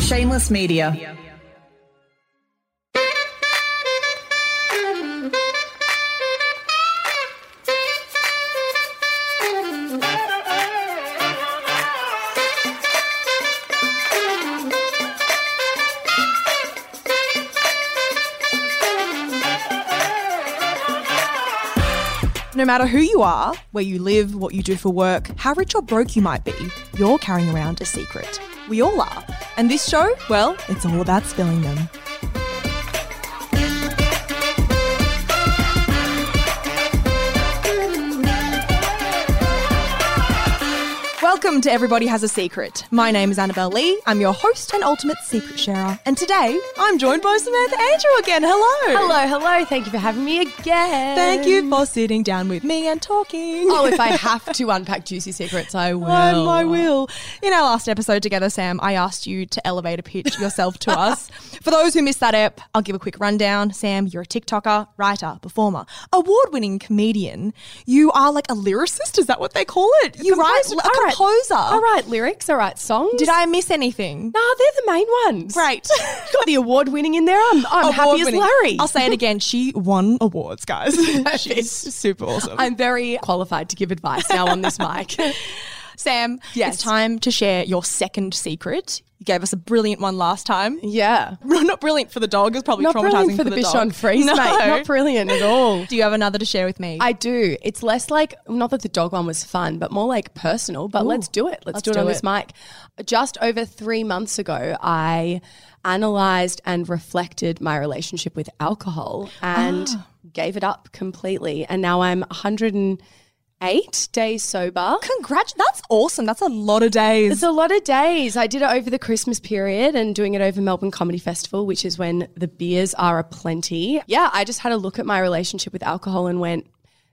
Shameless Media. No matter who you are, where you live, what you do for work, how rich or broke you might be, you're carrying around a secret. We all are. And this show, well, it's all about spilling them. Welcome to Everybody Has a Secret. My name is Annabelle Lee. I'm your host and ultimate secret sharer. And today, I'm joined by Samantha Andrew again. Hello. Hello, hello. Thank you for having me again. Thank you for sitting down with me and talking. Oh, if I have to unpack juicy secrets, I will. I will. In our last episode together, Sam, I asked you to elevator pitch yourself to us. For those who missed that ep, I'll give a quick rundown. Sam, you're a TikToker, writer, performer, award winning comedian. You are like a lyricist, is that what they call it? You write Composer. All right. I write lyrics, I write songs. Did I miss anything? Nah, they're the main ones. Great. Got the award winning in there. I'm, I'm happy as Larry. I'll say it again. She won awards, guys. She's super awesome. I'm very qualified to give advice now on this mic. Sam, Yes. it's time to share your second secret. You gave us a brilliant one last time. Yeah. Not brilliant for the dog. It's probably Not traumatizing brilliant for the, dog. Bichon Frise, no. mate. Not brilliant at all. Do you have another to share with me? I do. It's less like not that the dog one was fun, but more like personal. But let's do it. Let's, let's do it do on it. this mic. Just over three months ago, I analyzed and reflected my relationship with alcohol and Ah. gave it up completely. And now I'm 108 days sober. Congrats. That's awesome. That's a lot of days. It's a lot of days. I did it over the Christmas period and doing it over Melbourne Comedy Festival, which is when the beers are aplenty. Yeah, I just had a look at my relationship with alcohol and went,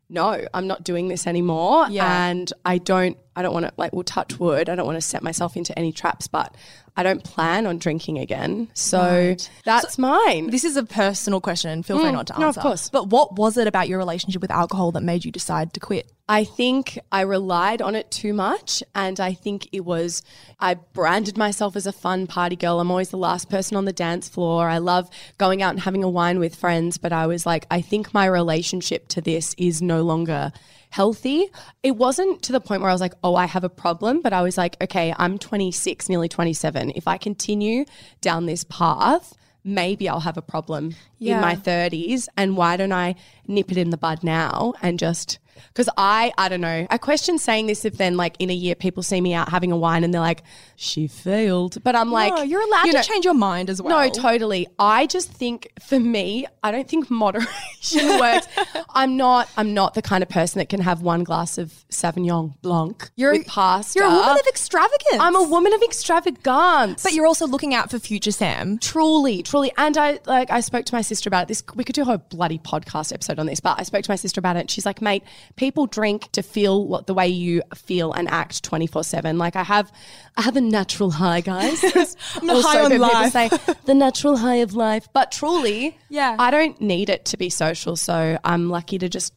no, I'm not doing this anymore. Yeah. And I don't, I don't want to, like, we'll touch wood. I don't want to set myself into any traps, but I don't plan on drinking again. So that's mine. this is a personal question. Feel free mm. not to answer. no, of course. But what was it about your relationship with alcohol that made you decide to quit? I think I relied on it too much. And I think it was, I branded myself as a fun party girl. I'm always the last person on the dance floor. I love going out and having a wine with friends. But I was like, I think my relationship to this is no longer healthy. It wasn't to the point where I was like, oh, I have a problem. But I was like, okay, I'm 26, nearly 27. If I continue down this path, maybe I'll have a problem Yeah. in my 30s. And why don't I nip it in the bud now and just. Because I, I don't know. I question saying this if then, like, in a year, people see me out having a wine and they're like, she failed. But I'm like, no, you're allowed you to know, change your mind as well. no, totally. I just think for me, I don't think moderation works. I'm not. I'm not the kind of person that can have one glass of Sauvignon Blanc You're with pasta. You're a woman of extravagance. I'm a woman of extravagance. But you're also looking out for future Sam. Truly, truly. And I like I spoke to my sister about it. This we could do a whole bloody podcast episode on this, but I spoke to my sister about it. and She's like, mate, people drink to feel what the way you feel and act 24-7. Like I have I have a natural high, guys. I'm a high on people life. say the natural high of life. But truly, Yeah. I don't need it to be social. So I'm lucky to just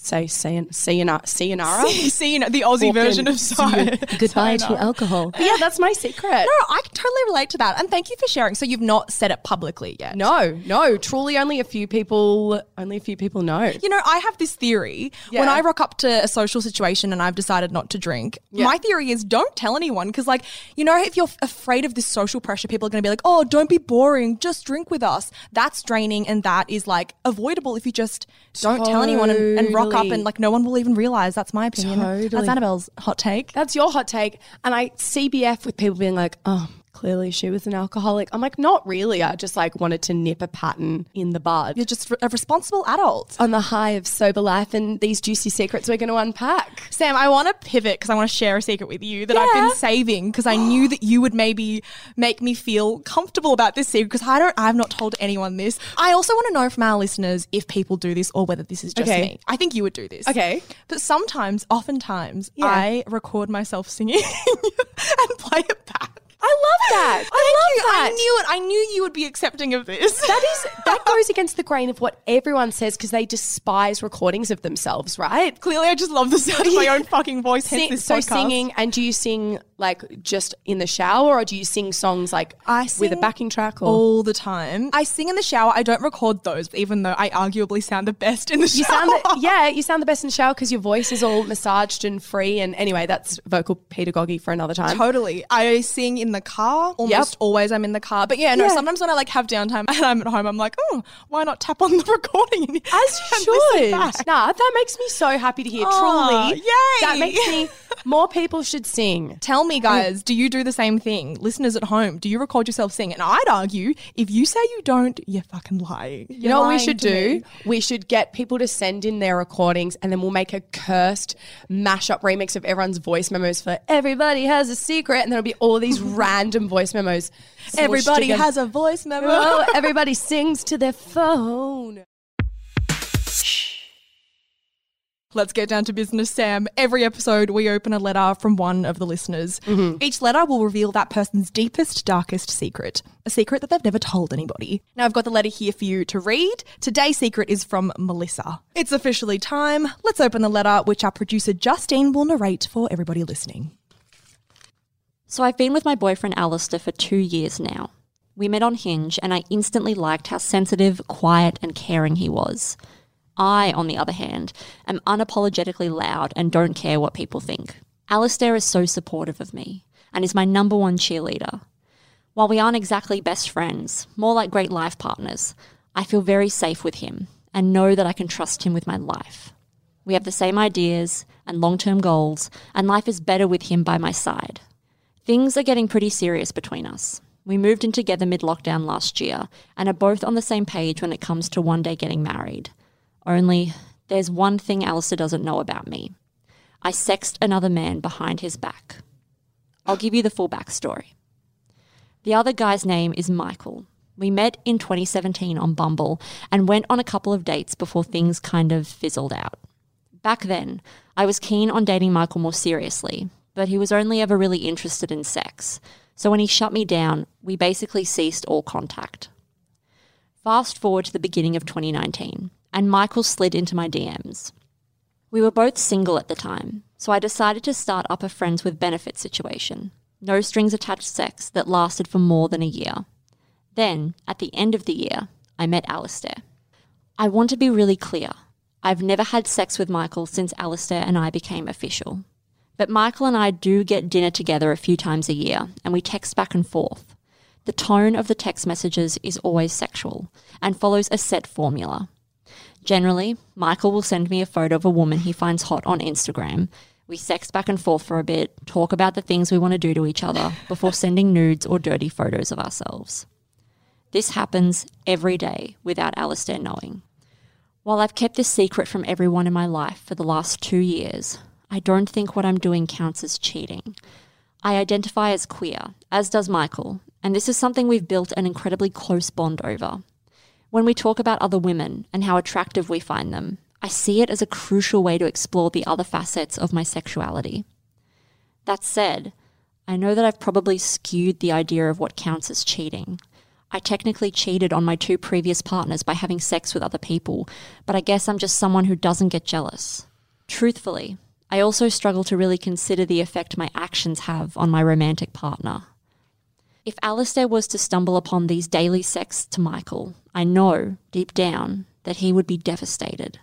say sayonara. sayonara. Know, the Aussie version of you. Goodbye to alcohol. Yeah, that's my secret. No, I can totally relate to that. And thank you for sharing. So you've not said it publicly yet. No, no, truly only a few people only a few people know. You know, I have this theory. When I rock up to a social situation and I've decided not to drink, my theory is don't tell anyone because, like, you know, if you're afraid of this social pressure, people are going to be like, oh, don't be boring, just drink with us. That's draining and that is like avoidable if you just don't tell anyone and, and rock up and like no one will even realize. That's my opinion. That's Annabelle's hot take. That's your hot take. And I CBF with people being like, "Oh, clearly she was an alcoholic." I'm like, "Not really. I just like wanted to nip a pattern in the bud." You're just a responsible adult. on the high of sober life and these juicy secrets we're going to unpack. Sam, I want to pivot because I want to share a secret with you that I've been saving because I knew that you would maybe make me feel comfortable about this secret because I don't, I've not told anyone this. I also want to know from our listeners if people do this or whether this is just Okay. me. I think you would do this. Okay. But sometimes, oftentimes, Yeah. I record myself singing and play it back. I love that. I love you. I knew it. I knew you would be accepting of this. that is that goes against the grain of what everyone says because they despise recordings of themselves, right? Clearly, I just love the sound of my own fucking voice. Sing- so podcast. singing and do you sing like just in the shower, or do you sing songs like I with a backing track? Or all the time. I sing in the shower. I don't record those, even though I arguably sound the best in the you shower. sound the, yeah, you sound the best in the shower because your voice is all massaged and free. And anyway, that's vocal pedagogy for another time. Totally. I sing in the car. Almost always I'm in the car. But yeah, no, Yeah. sometimes when I like have downtime and I'm at home, I'm like, oh, why not tap on the recording? As you should. Nah, that makes me so happy to hear. Aw, Truly, yay. that makes me. More people should sing. Tell me, guys, do you do the same thing? Listeners at home, do you record yourself sing? And I'd argue if you say you don't, you're fucking lying. You know what we should do? We should get people to send in their recordings and then we'll make a cursed mashup remix of everyone's voice memos for everybody has a secret and there'll be all these random voice memos. Everybody has a voice memo. Everybody sings to their phone. Let's get down to business, Sam. Every episode, we open a letter from one of the listeners. Mm-hmm. Each letter will reveal that person's deepest, darkest secret, a secret that they've never told anybody. Now, I've got the letter here for you to read. Today's secret is from Melissa. It's officially time. Let's open the letter, which our producer Justine will narrate for everybody listening. So I've been with my boyfriend Alistair for two years now. We met on Hinge, and I instantly liked how sensitive, quiet, and caring he was. I, on the other hand, am unapologetically loud and don't care what people think. Alistair is so supportive of me and is my number one cheerleader. While we aren't exactly best friends, more like great life partners, I feel very safe with him and know that I can trust him with my life. We have the same ideas and long term goals, and life is better with him by my side. Things are getting pretty serious between us. We moved in together mid lockdown last year and are both on the same page when it comes to one day getting married. Only, there's one thing Alistair doesn't know about me. I sexed another man behind his back. I'll give you the full backstory. The other guy's name is Michael. We met in 2017 on Bumble and went on a couple of dates before things kind of fizzled out. Back then, I was keen on dating Michael more seriously, but he was only ever really interested in sex. So when he shut me down, we basically ceased all contact. Fast forward to the beginning of 2019, and Michael slid into my DMs. We were both single at the time, so I decided to start up a friends with benefits situation. No strings attached sex that lasted for more than a year. Then, at the end of the year, I met Alistair. I want to be really clear. I've never had sex with Michael since Alistair and I became official. But Michael and I do get dinner together a few times a year, and we text back and forth. The tone of the text messages is always sexual and follows a set formula. Generally, Michael will send me a photo of a woman he finds hot on Instagram. We sext back and forth for a bit, talk about the things we want to do to each other before sending nudes or dirty photos of ourselves. This happens every day without Alistair knowing. While I've kept this secret from everyone in my life for the last two years, I don't think what I'm doing counts as cheating. I identify as queer, as does Michael, and this is something we've built an incredibly close bond over. When we talk about other women and how attractive we find them, I see it as a crucial way to explore the other facets of my sexuality. That said, I know that I've probably skewed the idea of what counts as cheating. I technically cheated on my two previous partners by having sex with other people, but I guess I'm just someone who doesn't get jealous. Truthfully, I also struggle to really consider the effect my actions have on my romantic partner. If Alistair was to stumble upon these daily sex to Michael, I know, deep down, that he would be devastated.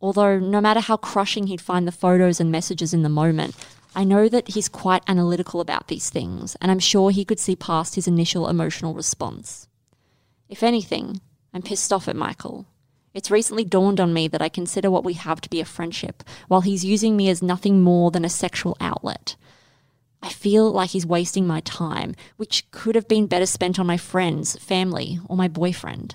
Although, no matter how crushing he'd find the photos and messages in the moment, I know that he's quite analytical about these things, and I'm sure he could see past his initial emotional response. If anything, I'm pissed off at Michael. It's recently dawned on me that I consider what we have to be a friendship, while he's using me as nothing more than a sexual outlet. I feel like he's wasting my time, which could have been better spent on my friends, family, or my boyfriend.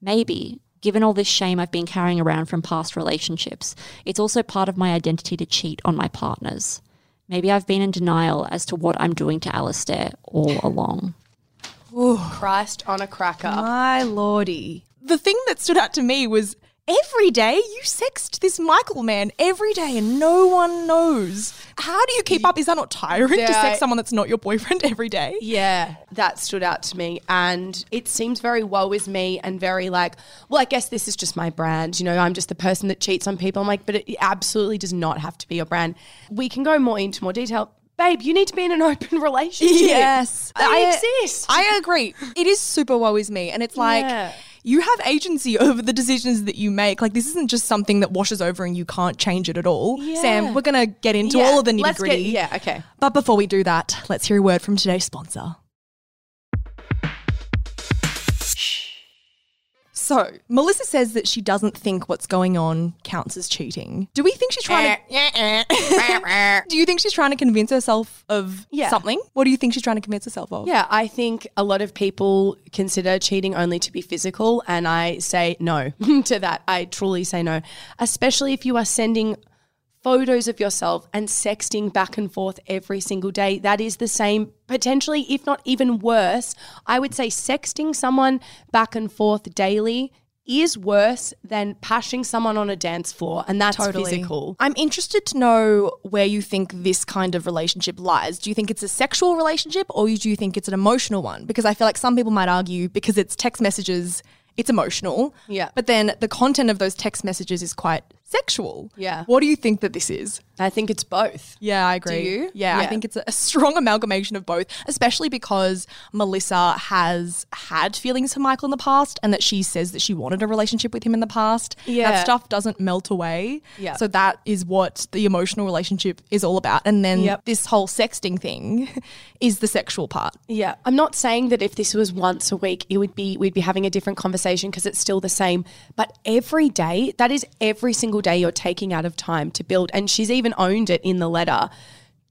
Maybe, given all this shame I've been carrying around from past relationships, it's also part of my identity to cheat on my partners. Maybe I've been in denial as to what I'm doing to Alistair all along. Christ on a cracker. My lordy. The thing that stood out to me was every day you sext this Michael man every day and no one knows. How do you keep up? Is that not tiring to Yeah, I- sext someone that's not your boyfriend every day? Yeah, that stood out to me. And it seems very woe is me and very like, well, I guess this is just my brand. You know, I'm just the person that cheats on people. I'm like, but it absolutely does not have to be your brand. We can go more into more detail. babe, you need to be in an open relationship. Yes. I exist. I agree. It is super woe is me. And it's like Yeah. You have agency over the decisions that you make. Like this isn't just something that washes over and you can't change it at all. Yeah. Sam, we're gonna get into Yeah, all of the nitty gritty. yeah, okay. But before we do that, let's hear a word from today's sponsor. So, Melissa says that she doesn't think what's going on counts as cheating. Do we think she's trying to. Eh, eh. do you think she's trying to convince herself of Yeah. something? What do you think she's trying to convince herself of? Yeah, I think a lot of people consider cheating only to be physical, and I say no to that. I truly say no, especially if you are sending photos of yourself and sexting back and forth every single day. That is the same, potentially, if not even worse. I would say sexting someone back and forth daily is worse than pashing someone on a dance floor, and that's totally. physical. I'm interested to know where you think this kind of relationship lies. Do you think it's a sexual relationship or do you think it's an emotional one? Because I feel like some people might argue because it's text messages, it's emotional. Yeah. But then the content of those text messages is quite sexual. Yeah. What do you think that this is? I think it's both. Yeah, I agree. Do you? Yeah, I think it's a, a strong amalgamation of both, especially because Melissa has had feelings for Michael in the past and that she says that she wanted a relationship with him in the past. Yeah. That stuff doesn't melt away. Yeah. So that is what the emotional relationship is all about. And then Yep. this whole sexting thing is the sexual part. Yeah, I'm not saying that if this was once a week, it would be we'd be having a different conversation because it's still the same. But every day, that is every single day you're taking out of time to build. And she's even owned it in the letter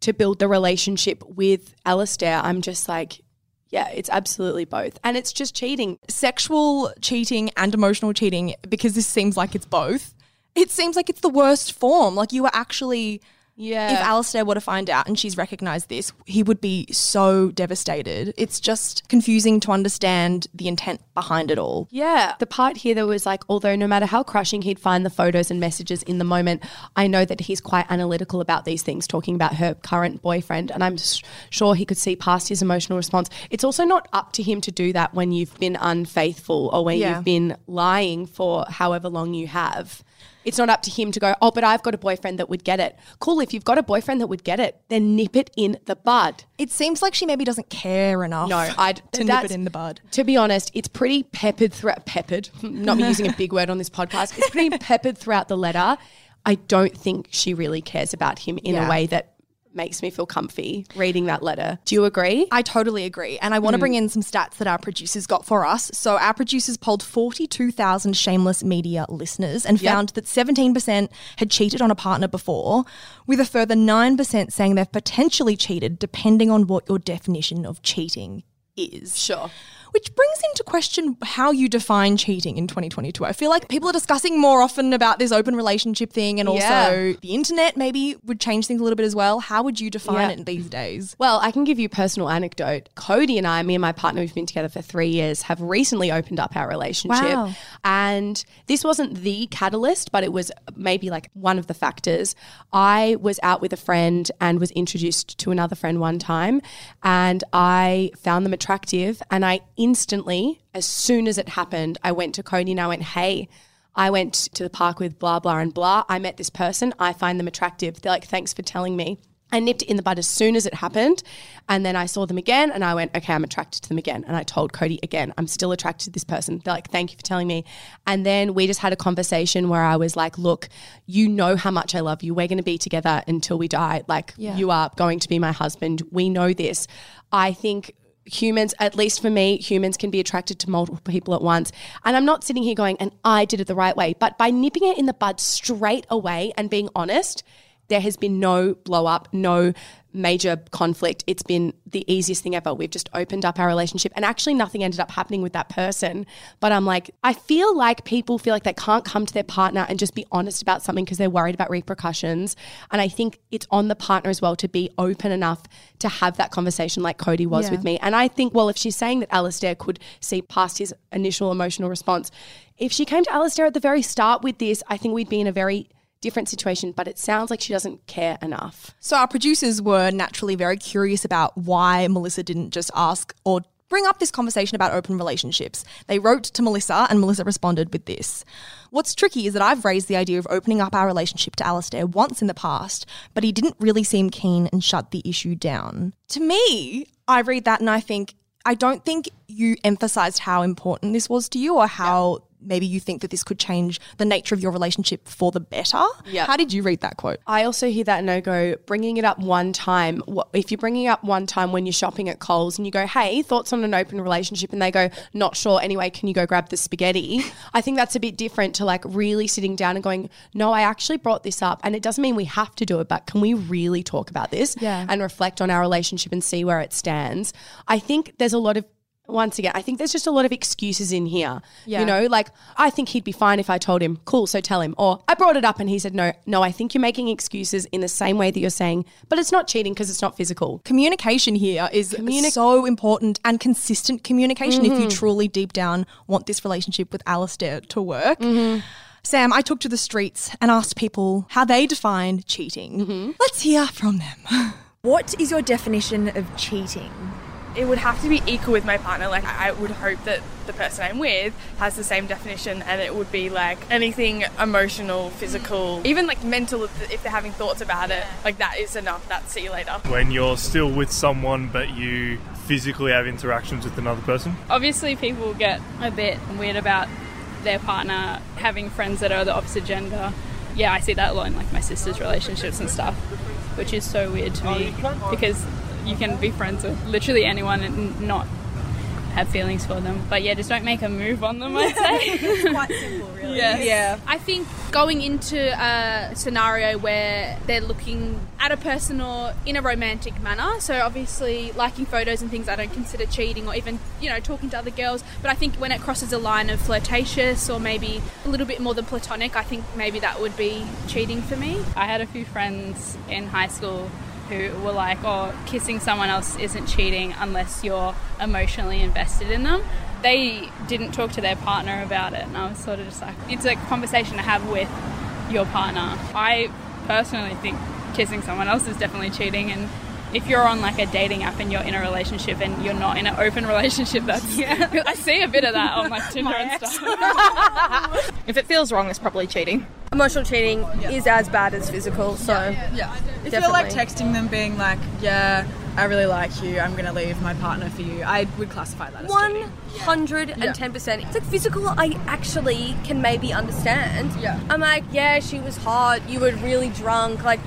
to build the relationship with Alistair. I'm just like, yeah, it's absolutely both, and it's just cheating. Sexual cheating and emotional cheating, because this seems like it's both. It seems like it's the worst form. Like you are actually Yeah. if Alistair were to find out and she's recognized this, he would be so devastated. It's just confusing to understand the intent behind it all. Yeah. The part here that was like, although no matter how crushing he'd find the photos and messages in the moment, I know that he's quite analytical about these things, talking about her current boyfriend. And I'm sure he could see past his emotional response. It's also not up to him to do that when you've been unfaithful or when Yeah. you've been lying for however long you have. It's not up to him to go, oh, but I've got a boyfriend that would get it. Cool. If you've got a boyfriend that would get it, then nip it in the bud. It seems like she maybe doesn't care enough. No, I'd to nip it in the bud. To be honest, it's pretty peppered throughout. Peppered, not me using a big word on this podcast. It's pretty peppered throughout the letter. I don't think she really cares about him in Yeah. a way that makes me feel comfy reading that letter. Do you agree? I totally agree. And I want to mm. bring in some stats that our producers got for us. So, our producers polled 42,000 shameless media listeners and Yep. found that 17% had cheated on a partner before, with a further 9% saying they've potentially cheated, depending on what your definition of cheating is. Sure. Which brings into question how you define cheating in 2022. I feel like people are discussing more often about this open relationship thing and also Yeah. the internet maybe would change things a little bit as well. How would you define Yeah. it these days? Well, I can give you a personal anecdote. Cody and I, me and my partner, we've been together for three years, have recently opened up our relationship. Wow. And this wasn't the catalyst, but it was maybe like one of the factors. I was out with a friend and was introduced to another friend one time, and I found them attractive. And I instantly, as soon as it happened, I went to Cody and I went, hey, I went to the park with blah, blah, and blah. I met this person. I find them attractive. They're like, thanks for telling me. I nipped it in the bud as soon as it happened. And then I saw them again and I went, okay, I'm attracted to them again. And I told Cody again, I'm still attracted to this person. They're like, thank you for telling me. And then we just had a conversation where I was like, look, you know how much I love you. We're going to be together until we die. Like, you are going to be my husband. We know this. I think humans, at least for me, humans can be attracted to multiple people at once. And I'm not sitting here going, and I did it the right way. But by nipping it in the bud straight away and being honest, there has been no blow up, no major conflict. It's been the easiest thing ever. We've just opened up our relationship and actually nothing ended up happening with that person. But I'm like, I feel like people feel like they can't come to their partner and just be honest about something because they're worried about repercussions. And I think it's on the partner as well to be open enough to have that conversation like Cody was Yeah. with me. And I think, well, if she's saying that Alistair could see past his initial emotional response, if she came to Alistair at the very start with this, I think we'd be in a very different situation, but it sounds like she doesn't care enough. So our producers were naturally very curious about why Melissa didn't just ask or bring up this conversation about open relationships. They wrote to Melissa, and Melissa responded with this. What's tricky is that I've raised the idea of opening up our relationship to Alistair once in the past, but he didn't really seem keen and shut the issue down. To me, I read that and I think, I don't think you emphasized how important this was to you or how maybe you think that this could change the nature of your relationship for the better. Yeah. How did you read that quote? I also hear that and I go, bringing it up one time. If you're bringing it up one time when you're shopping at Coles and you go, hey, thoughts on an open relationship? And they go, not sure. Anyway, can you go grab the spaghetti? I think that's a bit different to like really sitting down and going, no, I actually brought this up. And it doesn't mean we have to do it, but can we really talk about this Yeah. and reflect on our relationship and see where it stands? I think there's a lot of once again, I think there's just a lot of excuses in here. Yeah. You know, like I think he'd be fine if I told him, cool, so tell him. Or I brought it up and he said, no, no, I think you're making excuses in the same way that you're saying, but it's not cheating because it's not physical. Communication here is Communi- so important and consistent communication if you mm-hmm. truly deep down want this relationship with Alistair to work. Mm-hmm. Sam, I took to the streets and asked people how they define cheating. Mm-hmm. Let's hear from them. What is your definition of cheating? It would have to be equal with my partner. Like I would hope that the person I'm with has the same definition, and it would be like anything emotional, physical, even like mental. If if they're having thoughts about it, like that is enough. That's see you later. when you're still with someone but you physically have interactions with another person. obviously people get a bit weird about their partner having friends that are the opposite gender. Yeah, I see that a lot in like my sister's relationships and stuff, which is so weird to me oh, because you can be friends with literally anyone and not have feelings for them. But yeah, just don't make a move on them, I'd say. Quite simple, really. Yes. Yeah. I think going into a scenario where they're looking at a person or in a romantic manner, so obviously liking photos and things I don't consider cheating or even, you know, talking to other girls, but I think when it crosses a line of flirtatious or maybe a little bit more than platonic, I think maybe that would be cheating for me. I had a few friends in high school who were like, oh, kissing someone else isn't cheating unless you're emotionally invested in them. They didn't talk to their partner about it, and I was sort of just like, it's a conversation to have with your partner. I personally think kissing someone else is definitely cheating, and if you're on like a dating app and you're in a relationship and you're not in an open relationship, that's yeah. I see a bit of that on like Tinder and stuff. If it feels wrong, it's probably cheating. Emotional cheating is as bad as physical, so Yeah. Definitely. If you're like texting them being like, yeah, I really like you, I'm going to leave my partner for you, I would classify that as one cheating. hundred and ten percent. It's like physical. I actually can maybe understand. Yeah. I'm like, yeah, she was hot. You were really drunk. Like,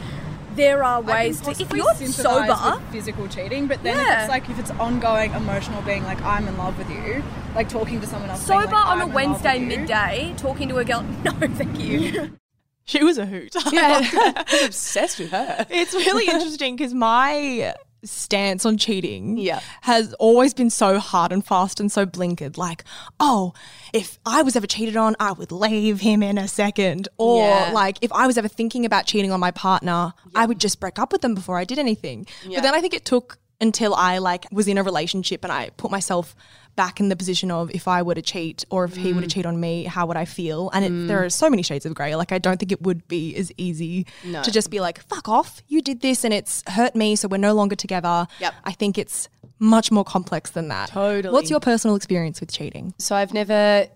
there are ways to. If you're sober, physical cheating, but then Yeah. if it's like if it's ongoing emotional, being like I'm in love with you, like talking to someone else, being sober like, on "I'm a Wednesday midday, talking to a girl. No, thank you. She was a hoot. Yeah, I'm obsessed with her. It's really interesting because my stance on cheating Yeah. has always been so hard and fast and so blinkered. Like, oh, if I was ever cheated on, I would leave him in a second. Or Yeah. like, if I was ever thinking about cheating on my partner, I would just break up with them before I did anything. But then I think it took until I like was in a relationship and I put myself back in the position of if I were to cheat or if he were to Mm. cheat on me, how would I feel? And it, there are so many shades of grey. Like I don't think it would be as easy No. to just be like, fuck off, you did this and it's hurt me, so we're no longer together. Yep. I think it's much more complex than that. Totally. What's your personal experience with cheating? So I've never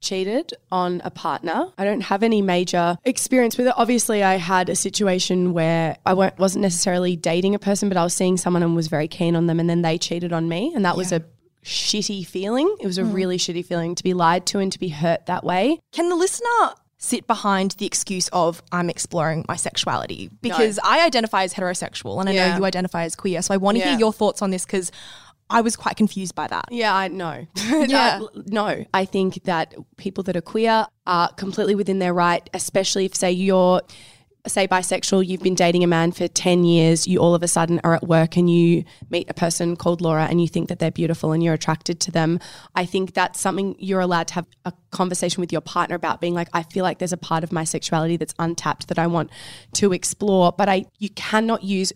cheated on a partner. I don't have any major experience with it. Obviously, I had a situation where I wasn't necessarily dating a person, but I was seeing someone and was very keen on them, and then they cheated on me, and that was a shitty feeling. It was a hmm. really shitty feeling to be lied to and to be hurt that way. Can the listener sit behind the excuse of I'm exploring my sexuality? Because I identify as heterosexual and I know you identify as queer. So I want to Yeah. hear your thoughts on this because I was quite confused by that. Yeah, I know. Yeah. No, I think that people that are queer are completely within their right, especially if, say, you're, say, bisexual, you've been dating a man for 10 years, you all of a sudden are at work and you meet a person called Laura and you think that they're beautiful and you're attracted to them. I think that's something you're allowed to have a conversation with your partner about being like, I feel like there's a part of my sexuality that's untapped that I want to explore, but I, you cannot use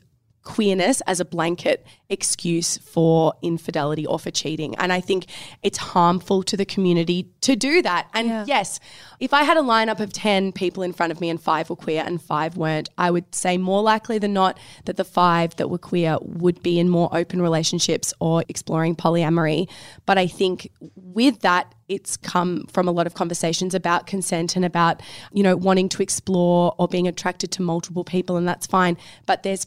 queerness as a blanket excuse for infidelity or for cheating. And I think it's harmful to the community to do that. And yes, if I had a lineup of 10 people in front of me and five were queer and five weren't, I would say more likely than not that the five that were queer would be in more open relationships or exploring polyamory. But I think with that, it's come from a lot of conversations about consent and about, you know, wanting to explore or being attracted to multiple people, and that's fine. But there's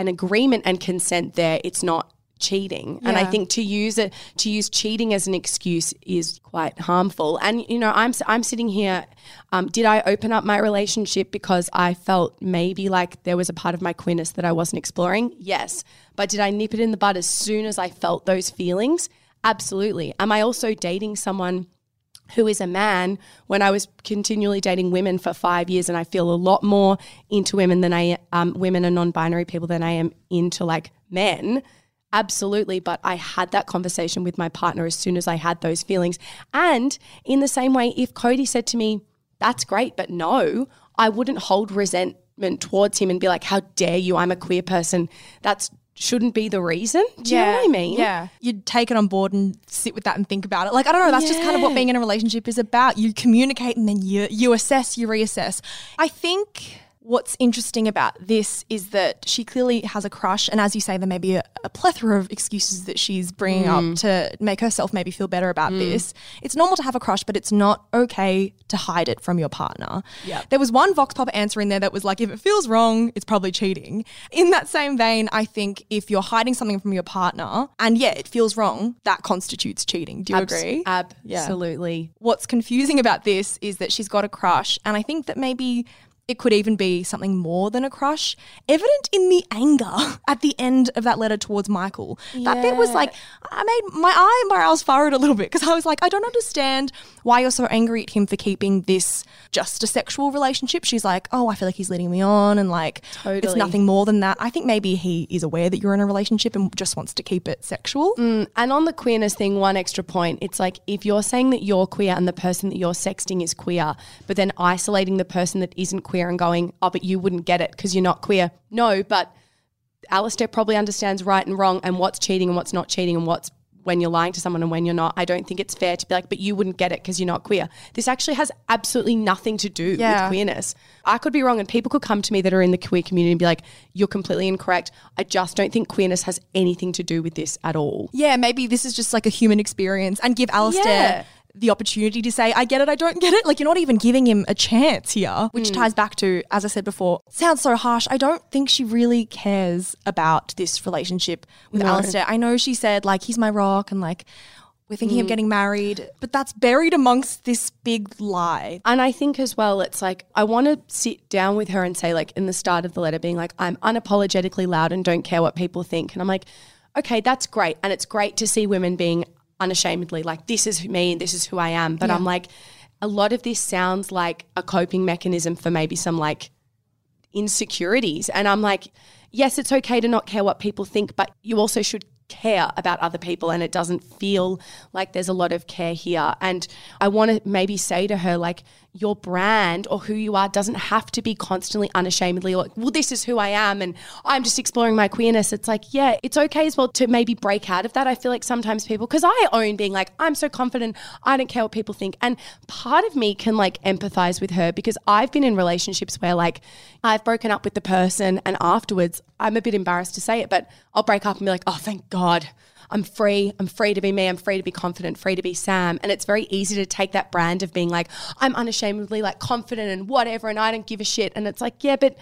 an agreement and consent there. It's not cheating. And i think to use it to use cheating as an excuse is quite harmful. And you know i'm i'm sitting here um, did i open up my relationship because i felt maybe like there was a part of my queerness that i wasn't exploring? Yes. But did i nip it in the bud as soon as i felt those feelings? Absolutely. Am i also dating someone who is a man when I was continually dating women for five years, and I feel a lot more into women than I um, women and non-binary people than I am into like men. Absolutely, but I had that conversation with my partner as soon as I had those feelings. And in the same way, if Cody said to me, "That's great, but no," I wouldn't hold resentment towards him and be like, "How dare you? I'm a queer person." That's shouldn't be the reason. Do you know what I mean? Yeah. You'd take it on board and sit with that and think about it. Like, I don't know, that's just kind of what being in a relationship is about. You communicate and then you you assess, you reassess. I think what's interesting about this is that she clearly has a crush and as you say there may be a, a plethora of excuses that she's bringing Mm. up to make herself maybe feel better about this. It's normal to have a crush but it's not okay to hide it from your partner. Yeah. there was one vox pop answer in there that was like if it feels wrong it's probably cheating. In that same vein i think if you're hiding something from your partner and yeah it feels wrong that constitutes cheating. Do you Abs- agree? Absolutely. what's confusing about this is that she's got a crush, and I think that maybe it could even be something more than a crush, evident in the anger at the end of that letter towards Michael. That bit was like, I made my eye and my eyes furrowed a little bit because I was like, I don't understand why you're so angry at him for keeping this just a sexual relationship. She's like, oh, I feel like he's leading me on, and like, it's nothing more than that. I think maybe he is aware that you're in a relationship and just wants to keep it sexual. Mm, and on the queerness thing, one extra point. It's like if you're saying that you're queer and the person that you're sexting is queer, but then isolating the person that isn't queer and going, oh, but you wouldn't get it because you're not queer. No, but Alistair probably understands right and wrong and what's cheating and what's not cheating and what's when you're lying to someone and when you're not. I don't think it's fair to be like, but you wouldn't get it because you're not queer. This actually has absolutely nothing to do Yeah. with queerness. I could be wrong, and people could come to me that are in the queer community and be like, you're completely incorrect. I just don't think queerness has anything to do with this at all. yeah, maybe this is just like a human experience and give Alistair Yeah. The opportunity to say, I get it, I don't get it. Like, you're not even giving him a chance here, which mm. ties back to, as I said before, sounds so harsh. I don't think she really cares about this relationship with Alistair. I know she said, like, he's my rock and like, we're thinking of mm. getting married, but that's buried amongst this big lie. And I think as well, it's like, I want to sit down with her and say, like, in the start of the letter, being like, I'm unapologetically loud and don't care what people think. And I'm like, okay, that's great. And it's great to see women being unashamedly like, this is me and this is who I am. But I'm like, a lot of this sounds like a coping mechanism for maybe some like insecurities. And I'm like, yes, it's okay to not care what people think, but you also should care about other people and it doesn't feel like there's a lot of care here and i want to maybe say to her like your brand or who you are doesn't have to be constantly unashamedly like well this is who i am and i'm just exploring my queerness. It's like yeah it's okay as well to maybe break out of that i feel like sometimes people because i own being like i'm so confident i don't care what people think. And part of me can like empathize with her because i've been in relationships where like i've broken up with the person and afterwards i'm a bit embarrassed to say it but i'll break up and be like oh thank god I'm free. I'm free to be me. I'm free to be confident, free to be Sam. And it's very easy to take that brand of being like, I'm unashamedly like confident and whatever, and I don't give a shit. And it's like, yeah, but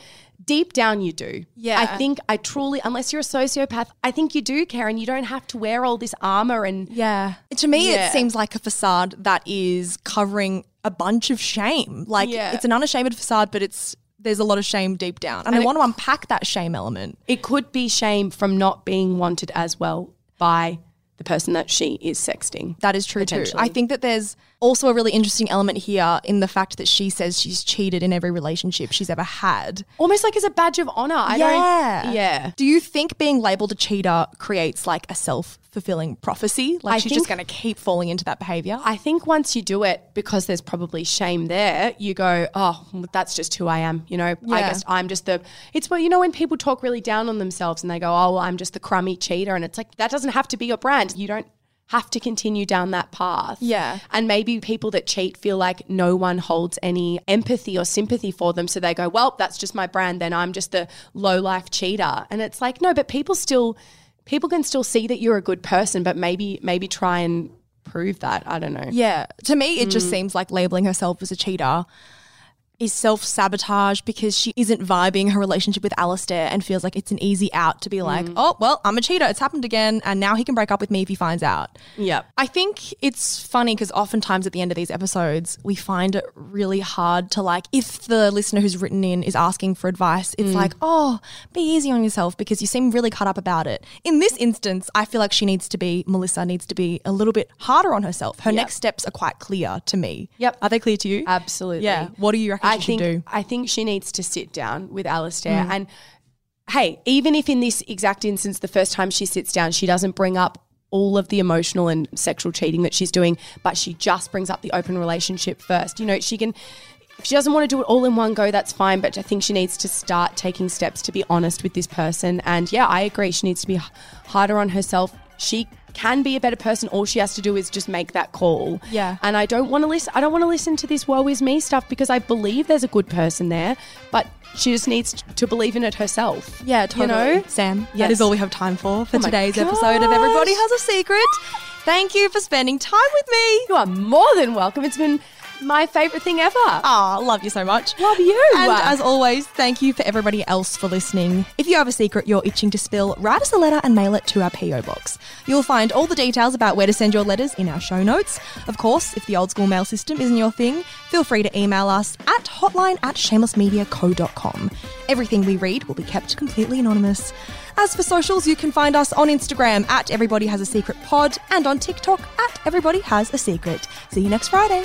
deep down you do. Yeah. I think I truly, unless you're a sociopath, I think you do care and you don't have to wear all this armor and Yeah. To me, Yeah. it seems like a facade that is covering a bunch of shame. Like Yeah. it's an unashamed facade, but it's there's a lot of shame deep down. And, I want to unpack that shame element. it could be shame from not being wanted as well by the person that she is sexting. That is true too. I think that there's Also, a really interesting element here in the fact that she says she's cheated in every relationship she's ever had. Almost like as a badge of honor. I yeah. don't. Yeah. Do you think being labeled a cheater creates like a self fulfilling prophecy? Like I she's just going to keep falling into that behavior? I think once you do it, because there's probably shame there, you go, oh, that's just who I am. You know, I guess I'm just the. It's what you know when people talk really down on themselves and they go, oh, well, I'm just the crummy cheater, and it's like that doesn't have to be your brand. You don't have to continue down that path. Yeah. And maybe people that cheat feel like no one holds any empathy or sympathy for them. So they go, well, that's just my brand. Then I'm just the low life cheater. And it's like, no, but people still, people can still see that you're a good person, but maybe, maybe try and prove that. I don't know. Yeah. To me, it just mm. seems like labeling herself as a cheater is self sabotage because she isn't vibing her relationship with Alistair and feels like it's an easy out to be like, mm. oh, well, I'm a cheater. It's happened again. And now he can break up with me if he finds out. Yep. I think it's funny because oftentimes at the end of these episodes, we find it really hard to like, if the listener who's written in is asking for advice, it's mm. like, oh, be easy on yourself because you seem really cut up about it. In this instance, I feel like she needs to be, Melissa needs to be a little bit harder on herself. Her next steps are quite clear to me. Yep. Are they clear to you? Absolutely. Yeah. What do you reckon I think do? I think she needs to sit down with Alistair mm. and hey, even if in this exact instance the first time she sits down she doesn't bring up all of the emotional and sexual cheating that she's doing, but she just brings up the open relationship first. You know, she can if she doesn't want to do it all in one go, that's fine, but I think she needs to start taking steps to be honest with this person. And yeah, I agree. She needs to be harder on herself. She can be a better person. All she has to do is just make that call. Yeah. And I don't want to listen. I don't want to listen to this "woe is me" stuff because I believe there's a good person there, but she just needs to believe in it herself. Yeah, totally. You know, Sam, that Yes. is all we have time for for Oh today's episode of Everybody. Has a Secret. Thank you for spending time with me. you are more than welcome. It's been my favorite thing ever. Ah, love you so much. Love you. And as always, thank you for everybody else for listening. If you have a secret you're itching to spill, write us a letter and mail it to our PO box. You'll find all the details about where to send your letters in our show notes. Of course, if the old school mail system isn't your thing, feel free to email us at hotline at shamelessmediaco.com. Everything we read will be kept completely anonymous. As for socials, you can find us on Instagram at Everybody Has a Secret Pod and on TikTok at Everybody Has a Secret. See you next Friday.